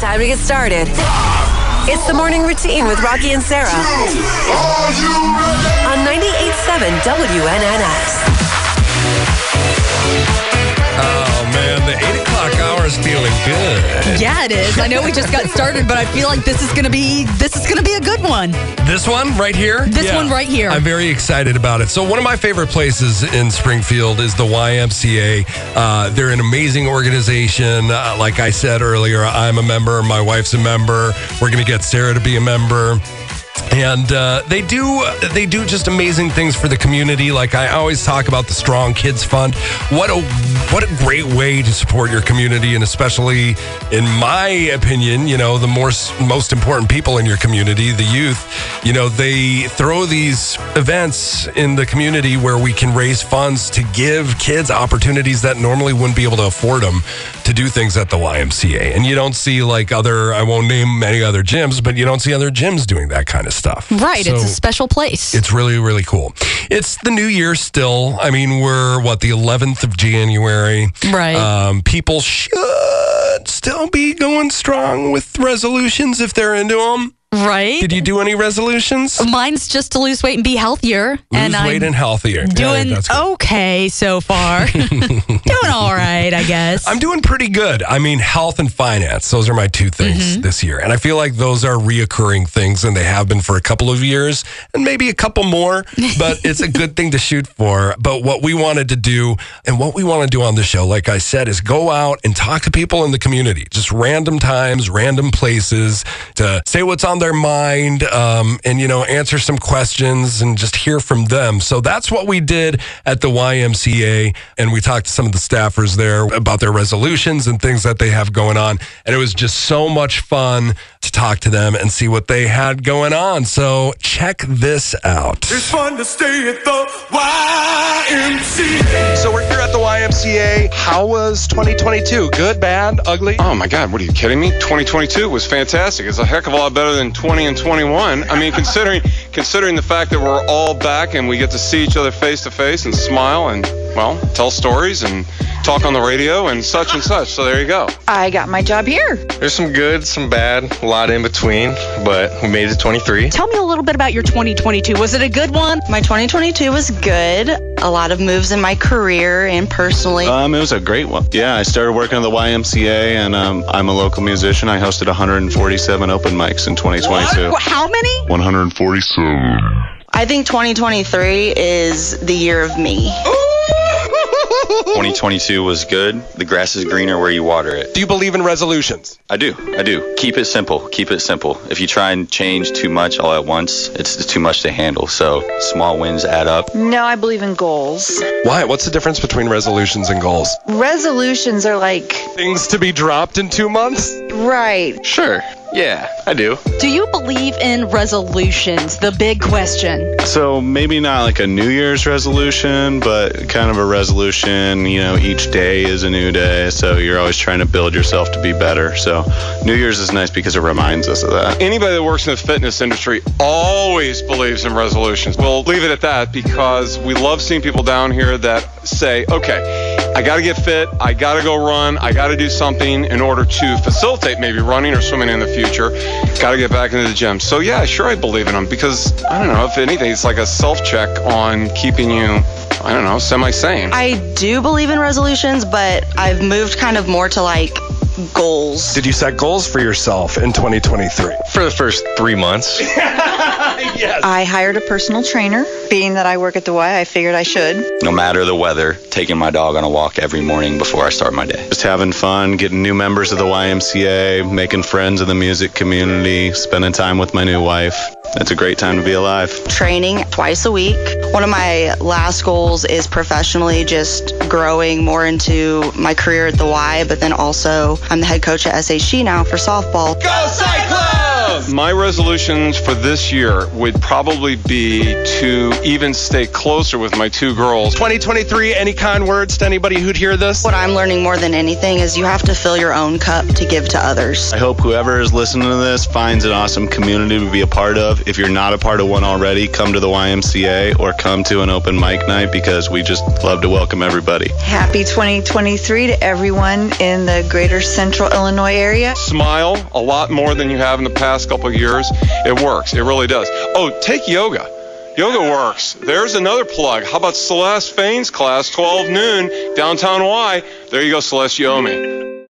Time to get started. It's the morning routine with Rocki and Sarah on 98.7 WNNS. Good. Yeah, it is. I know we just got started, but I feel like this is gonna be this is gonna be a good one. This one right here? This one right here. I'm very excited about it. So, one of my favorite places in Springfield is the YMCA. Uh, they're an amazing organization. Uh, like I said earlier, I'm a member, my wife's a member. We're going to get Sarah to be a member. And uh, they do they do just amazing things for the community. Like I always talk about the Strong Kids Fund. What a what a great way to support your community, and especially in my opinion, you know, the more most important people in your community, the youth. You know, they throw these events in the community where we can raise funds to give kids opportunities that normally wouldn't be able to afford them to do things at the YMCA. And you don't see like other I won't name many other gyms, but you don't see other gyms doing that kind of stuff. Right, it's a special place. it's really, really cool. It's the new year still. I mean, we're what, the 11th of January. Right. Um, people should still be going strong with resolutions if they're into them. Right. Did you do any resolutions? Mine's just to lose weight and be healthier. Lose and weight I'm and healthier. Doing good. okay so far. doing all right, I guess. I'm doing pretty good. I mean, health and finance, those are my two things Mm-hmm. this year. And I feel like those are reoccurring things, and they have been for a couple of years and maybe a couple more, but it's a good thing to shoot for. But what we wanted to do and what we want to do on the show, like I said, is go out and talk to people in the community, just random times, random places to say what's on their mind um, and, you know, answer some questions and just hear from them. So that's what we did at the YMCA. And we talked to some of the staffers there about their resolutions and things that they have going on. And it was just so much fun to talk to them and see what they had going on. So check this out. It's fun to stay at the YMCA. So we're here at the YMCA. How was 2022? Good, bad, ugly? Oh my God, what are you kidding me? 2022 was fantastic. It's a heck of a lot better than 20 and 21. I mean, considering considering the fact that we're all back and we get to see each other face to face and smile and well, tell stories and talk on the radio and such and such. So there you go. I got my job here. There's some good, some bad, a lot in between, but we made it to 23. Tell me a little bit about your 2022. Was it a good one? My 2022 was good. A lot of moves in my career and personally. Um, it was a great one. Yeah, I started working at the YMCA, and um, I'm a local musician. I hosted 147 open mics in 2022. What? How many? 147. I think 2023 is the year of me. 2022 was good. The grass is greener where you water it. Do you believe in resolutions? I do. I do. Keep it simple. Keep it simple. If you try and change too much all at once, it's too much to handle. So small wins add up. No, I believe in goals. Why? What's the difference between resolutions and goals? Resolutions are like, Things to be dropped in two months? right. Sure. Yeah, I do. Do you believe in resolutions? The big question. So maybe not like a New Year's resolution, but kind of a resolution. You know, each day is a new day, so you're always trying to build yourself to be better. So New Year's is nice because it reminds us of that. Anybody that works in the fitness industry always believes in resolutions. We'll leave it at that because we love seeing people down here that say, okay, I got to get fit. I got to go run. I got to do something in order to facilitate maybe running or swimming in the future. Got to get back into the gym. So, yeah, sure, I believe in them because I don't know, if anything, it's like a self check on keeping you, I don't know, semi sane. I do believe in resolutions, but I've moved kind of more to like goals. Did you set goals for yourself in 2023? For the first three months. I hired a personal trainer. Being that I work at the Y, I figured I should. No matter the weather, taking my dog on a walk every morning before I start my day. Just having fun, getting new members of the YMCA, making friends in the music community, spending time with my new wife. It's a great time to be alive. Training twice a week. One of my last goals is professionally just growing more into my career at the Y, but then also I'm the head coach at SHG now for softball. Go Cyclones! My resolutions for this year would probably be to even stay closer with my two girls. 2023, any kind words to anybody who'd hear this? What I'm learning more than anything is you have to fill your own cup to give to others. I hope whoever is listening to this finds an awesome community to be a part of. If you're not a part of one already, come to the YMCA or come to an open mic night because we just love to welcome everybody. Happy 2023 to everyone in the greater central Illinois area. Smile a lot more than you have in the past couple of years. It works. It really does. Oh, take yoga. Yoga works. There's another plug. How about Celeste Fain's class, 12 noon, downtown Y? There you go, Celeste. You owe me.